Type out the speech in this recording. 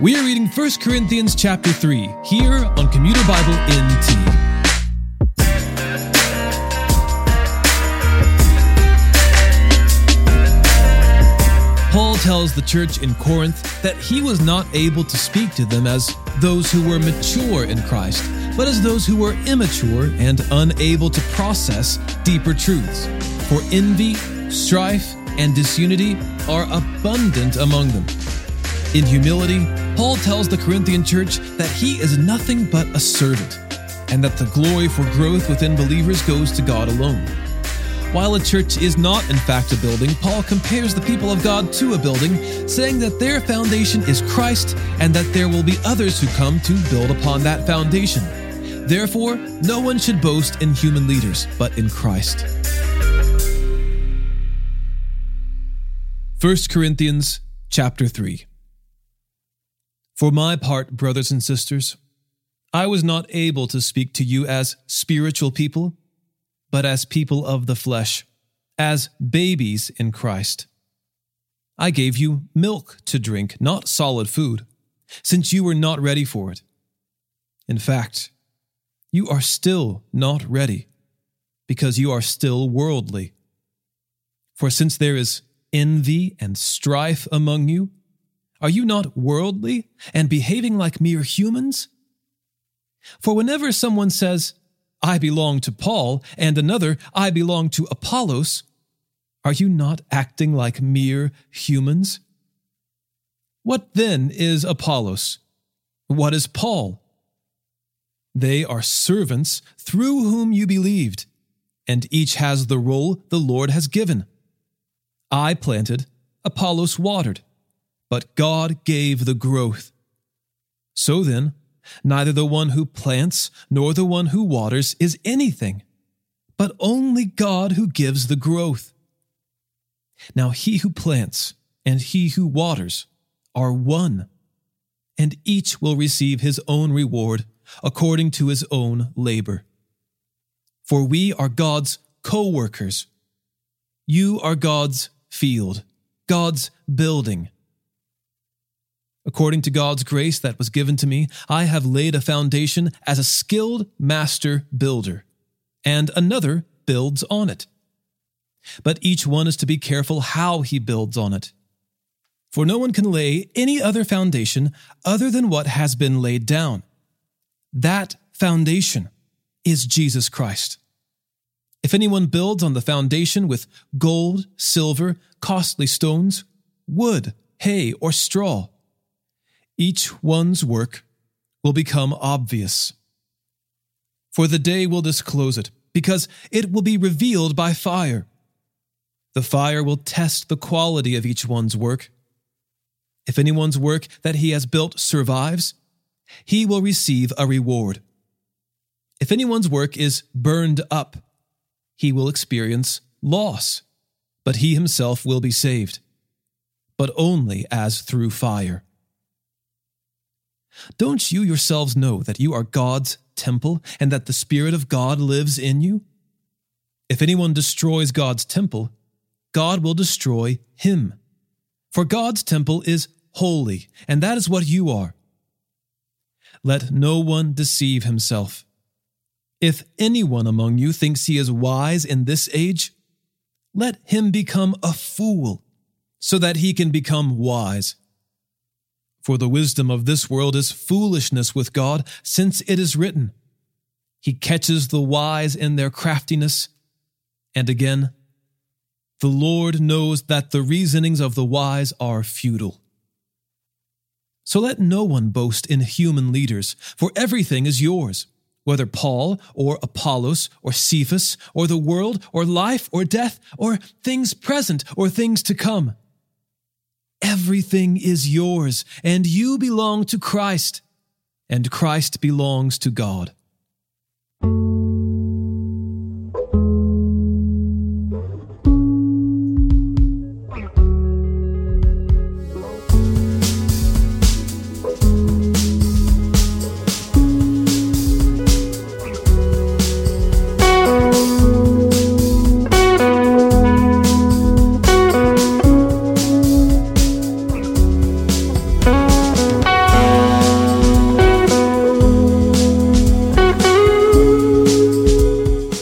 We are reading 1 Corinthians chapter 3 here on Commuter Bible NT. Paul tells the church in Corinth that he was not able to speak to them as those who were mature in Christ, but as those who were immature and unable to process deeper truths. For envy, strife, and disunity are abundant among them. In humility, Paul tells the Corinthian church that he is nothing but a servant, and that the glory for growth within believers goes to God alone. While a church is not in fact a building, Paul compares the people of God to a building, saying that their foundation is Christ and that there will be others who come to build upon that foundation. Therefore, no one should boast in human leaders, but in Christ. 1 Corinthians chapter 3 for my part, brothers and sisters, I was not able to speak to you as spiritual people, but as people of the flesh, as babies in Christ. I gave you milk to drink, not solid food, since you were not ready for it. In fact, you are still not ready, because you are still worldly. For since there is envy and strife among you, are you not worldly and behaving like mere humans? For whenever someone says, I belong to Paul, and another, I belong to Apollos, are you not acting like mere humans? What then is Apollos? What is Paul? They are servants through whom you believed, and each has the role the Lord has given. I planted, Apollos watered but God gave the growth. So then, neither the one who plants nor the one who waters is anything, but only God who gives the growth. Now he who plants and he who waters are one, and each will receive his own reward according to his own labor. For we are God's co workers. You are God's field, God's building. According to God's grace that was given to me, I have laid a foundation as a skilled master builder, and another builds on it. But each one is to be careful how he builds on it. For no one can lay any other foundation other than what has been laid down. That foundation is Jesus Christ. If anyone builds on the foundation with gold, silver, costly stones, wood, hay, or straw, each one's work will become obvious. For the day will disclose it, because it will be revealed by fire. The fire will test the quality of each one's work. If anyone's work that he has built survives, he will receive a reward. If anyone's work is burned up, he will experience loss, but he himself will be saved, but only as through fire. Don't you yourselves know that you are God's temple and that the Spirit of God lives in you? If anyone destroys God's temple, God will destroy him. For God's temple is holy, and that is what you are. Let no one deceive himself. If anyone among you thinks he is wise in this age, let him become a fool, so that he can become wise. For the wisdom of this world is foolishness with God, since it is written, He catches the wise in their craftiness. And again, the Lord knows that the reasonings of the wise are futile. So let no one boast in human leaders, for everything is yours, whether Paul or Apollos or Cephas or the world or life or death or things present or things to come Everything is yours, and you belong to Christ, and Christ belongs to God.